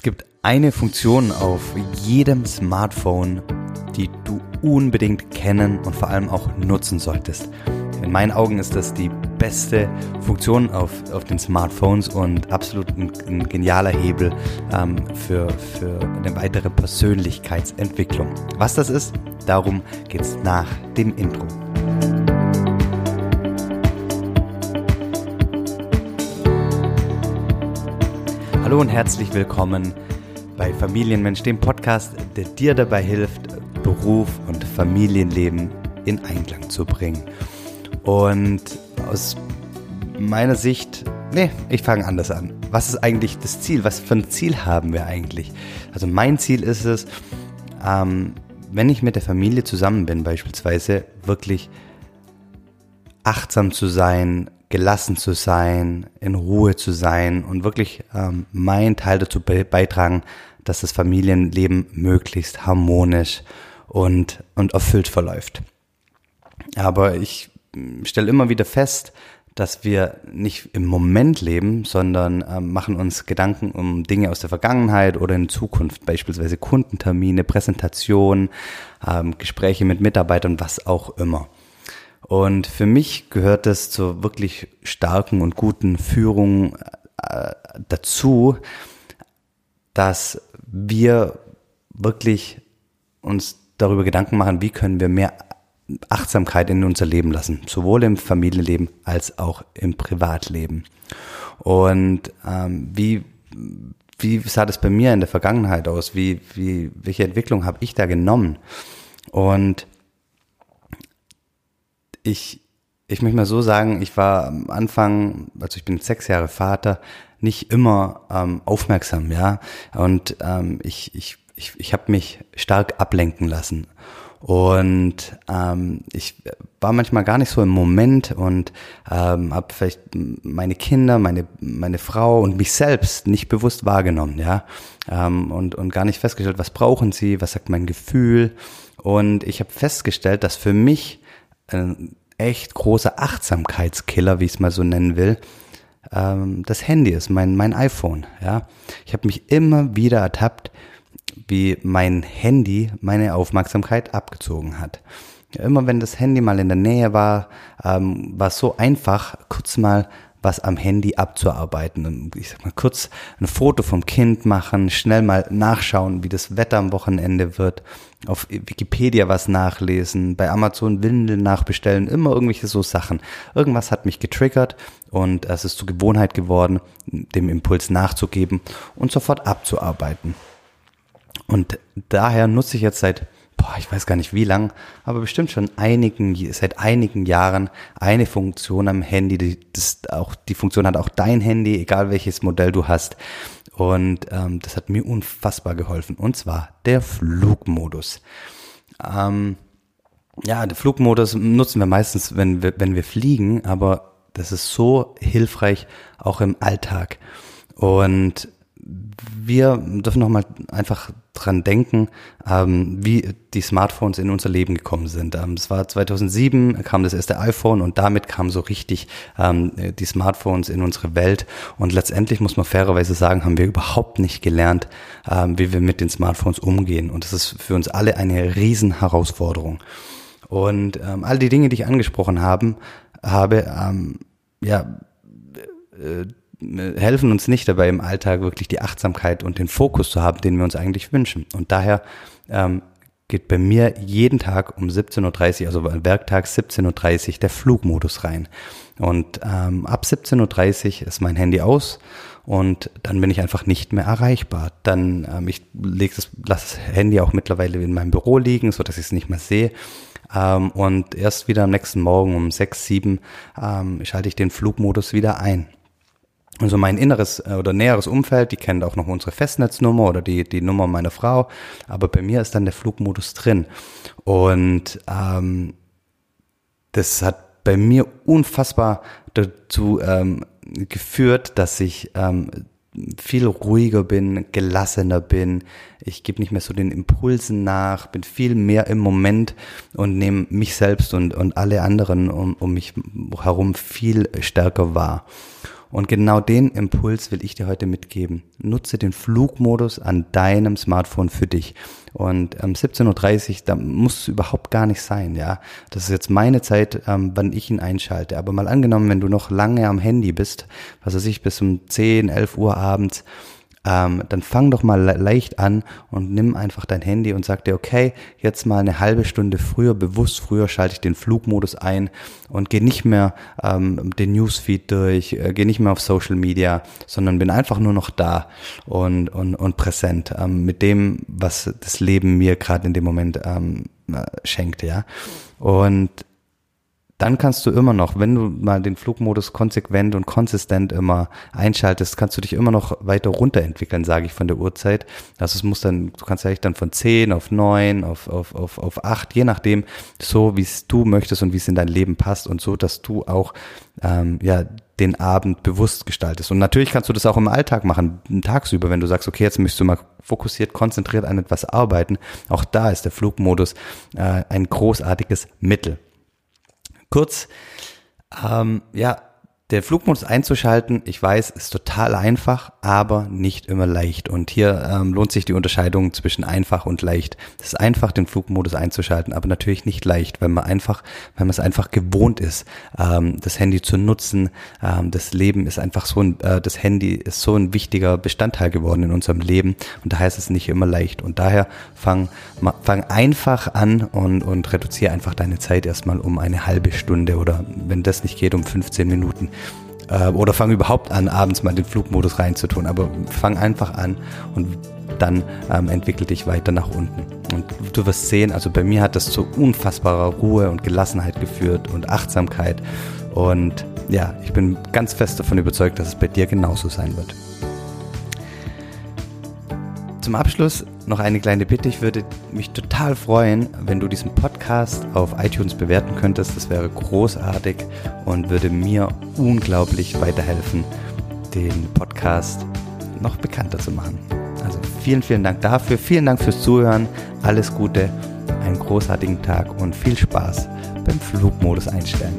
Es gibt eine Funktion auf jedem Smartphone, die du unbedingt kennen und vor allem auch nutzen solltest. In meinen Augen ist das die beste Funktion auf, auf den Smartphones und absolut ein, ein genialer Hebel ähm, für, für eine weitere Persönlichkeitsentwicklung. Was das ist, darum geht es nach dem Intro. Hallo und herzlich willkommen bei Familienmensch, dem Podcast, der dir dabei hilft, Beruf und Familienleben in Einklang zu bringen. Und aus meiner Sicht, nee, ich fange anders an. Was ist eigentlich das Ziel? Was für ein Ziel haben wir eigentlich? Also mein Ziel ist es, ähm, wenn ich mit der Familie zusammen bin, beispielsweise wirklich achtsam zu sein, gelassen zu sein, in Ruhe zu sein und wirklich ähm, meinen Teil dazu be beitragen, dass das Familienleben möglichst harmonisch und, und erfüllt verläuft. Aber ich hm, stelle immer wieder fest, dass wir nicht im Moment leben, sondern ähm, machen uns Gedanken um Dinge aus der Vergangenheit oder in Zukunft, beispielsweise Kundentermine, Präsentationen, ähm, Gespräche mit Mitarbeitern, was auch immer. Und für mich gehört es zur wirklich starken und guten Führung äh, dazu, dass wir wirklich uns darüber Gedanken machen, wie können wir mehr Achtsamkeit in unser Leben lassen, sowohl im Familienleben als auch im Privatleben. Und ähm, wie, wie sah das bei mir in der Vergangenheit aus? Wie, wie, welche Entwicklung habe ich da genommen? Und ich, ich möchte mal so sagen, ich war am Anfang, also ich bin sechs Jahre Vater, nicht immer ähm, aufmerksam, ja. Und ähm, ich, ich, ich, ich habe mich stark ablenken lassen. Und ähm, ich war manchmal gar nicht so im Moment und ähm, habe vielleicht meine Kinder, meine, meine Frau und mich selbst nicht bewusst wahrgenommen, ja. Ähm, und, und gar nicht festgestellt, was brauchen sie, was sagt mein Gefühl. Und ich habe festgestellt, dass für mich ein echt großer Achtsamkeitskiller, wie ich es mal so nennen will, ähm, das Handy ist, mein, mein iPhone. Ja, Ich habe mich immer wieder ertappt, wie mein Handy meine Aufmerksamkeit abgezogen hat. Immer wenn das Handy mal in der Nähe war, ähm, war es so einfach, kurz mal was am Handy abzuarbeiten. Ich sag mal kurz ein Foto vom Kind machen, schnell mal nachschauen, wie das Wetter am Wochenende wird, auf Wikipedia was nachlesen, bei Amazon Windeln nachbestellen, immer irgendwelche so Sachen. Irgendwas hat mich getriggert und es ist zur Gewohnheit geworden, dem Impuls nachzugeben und sofort abzuarbeiten. Und daher nutze ich jetzt seit boah, ich weiß gar nicht wie lang, aber bestimmt schon einigen, seit einigen Jahren eine Funktion am Handy, die, das auch, die Funktion hat auch dein Handy, egal welches Modell du hast. Und ähm, das hat mir unfassbar geholfen. Und zwar der Flugmodus. Ähm, ja, der Flugmodus nutzen wir meistens, wenn wir, wenn wir fliegen, aber das ist so hilfreich auch im Alltag. Und wir dürfen nochmal einfach dran denken, ähm, wie die Smartphones in unser Leben gekommen sind. Ähm, es war 2007, kam das erste iPhone und damit kamen so richtig ähm, die Smartphones in unsere Welt. Und letztendlich muss man fairerweise sagen, haben wir überhaupt nicht gelernt, ähm, wie wir mit den Smartphones umgehen. Und das ist für uns alle eine Riesenherausforderung. Und ähm, all die Dinge, die ich angesprochen haben, habe, ähm, ja, äh, helfen uns nicht dabei im Alltag wirklich die Achtsamkeit und den Fokus zu haben, den wir uns eigentlich wünschen. Und daher ähm, geht bei mir jeden Tag um 17.30 Uhr, also am Werktag 17.30 Uhr, der Flugmodus rein. Und ähm, ab 17.30 Uhr ist mein Handy aus und dann bin ich einfach nicht mehr erreichbar. Dann, ähm, ich leg das, lasse das Handy auch mittlerweile in meinem Büro liegen, so dass ich es nicht mehr sehe. Ähm, und erst wieder am nächsten Morgen um 6, 7 ähm, schalte ich den Flugmodus wieder ein. Also mein inneres äh, oder näheres Umfeld, die kennt auch noch unsere Festnetznummer oder die, die Nummer meiner Frau, aber bei mir ist dann der Flugmodus drin. Und ähm, das hat bei mir unfassbar dazu ähm, geführt, dass ich ähm, viel ruhiger bin, gelassener bin. Ich gebe nicht mehr so den Impulsen nach, bin viel mehr im Moment und nehme mich selbst und, und alle anderen um, um mich herum viel stärker wahr. Und genau den Impuls will ich dir heute mitgeben. Nutze den Flugmodus an deinem Smartphone für dich. Und ähm, 17.30 Uhr, da muss es überhaupt gar nicht sein, ja. Das ist jetzt meine Zeit, ähm, wann ich ihn einschalte. Aber mal angenommen, wenn du noch lange am Handy bist, was weiß ich, bis um 10, 11 Uhr abends, ähm, dann fang doch mal leicht an und nimm einfach dein Handy und sag dir, okay, jetzt mal eine halbe Stunde früher, bewusst früher schalte ich den Flugmodus ein und gehe nicht mehr ähm, den Newsfeed durch, äh, gehe nicht mehr auf Social Media, sondern bin einfach nur noch da und, und, und präsent ähm, mit dem, was das Leben mir gerade in dem Moment ähm, äh, schenkt, ja. Und dann kannst du immer noch, wenn du mal den Flugmodus konsequent und konsistent immer einschaltest, kannst du dich immer noch weiter runterentwickeln, sage ich von der Uhrzeit. Also es muss dann, du kannst eigentlich dann von 10 auf 9, auf, auf, auf, auf 8, je nachdem, so wie es du möchtest und wie es in dein Leben passt und so, dass du auch ähm, ja den Abend bewusst gestaltest. Und natürlich kannst du das auch im Alltag machen, tagsüber, wenn du sagst, okay, jetzt möchtest du mal fokussiert, konzentriert an etwas arbeiten. Auch da ist der Flugmodus äh, ein großartiges Mittel. Kurz, ähm, ja, der Flugmodus einzuschalten, ich weiß, ist total einfach, aber nicht immer leicht. Und hier ähm, lohnt sich die Unterscheidung zwischen einfach und leicht. Es ist einfach, den Flugmodus einzuschalten, aber natürlich nicht leicht, weil man einfach, weil man es einfach gewohnt ist, ähm, das Handy zu nutzen. Ähm, das Leben ist einfach so ein, äh, das Handy ist so ein wichtiger Bestandteil geworden in unserem Leben. Und daher ist es nicht immer leicht. Und daher fang, fang einfach an und, und reduziere einfach deine Zeit erstmal um eine halbe Stunde oder wenn das nicht geht, um 15 Minuten äh, oder fang überhaupt an, abends mal den Flugmodus reinzutun. Aber fang einfach an und dann ähm, entwickel dich weiter nach unten. Und du wirst sehen, also bei mir hat das zu unfassbarer Ruhe und Gelassenheit geführt und Achtsamkeit. Und ja, ich bin ganz fest davon überzeugt, dass es bei dir genauso sein wird. Zum Abschluss noch eine kleine Bitte. Ich würde mich total freuen, wenn du diesen Podcast auf iTunes bewerten könntest. Das wäre großartig und würde mir unglaublich weiterhelfen, den Podcast noch bekannter zu machen. Also vielen, vielen Dank dafür. Vielen Dank fürs Zuhören. Alles Gute, einen großartigen Tag und viel Spaß beim Flugmodus einstellen.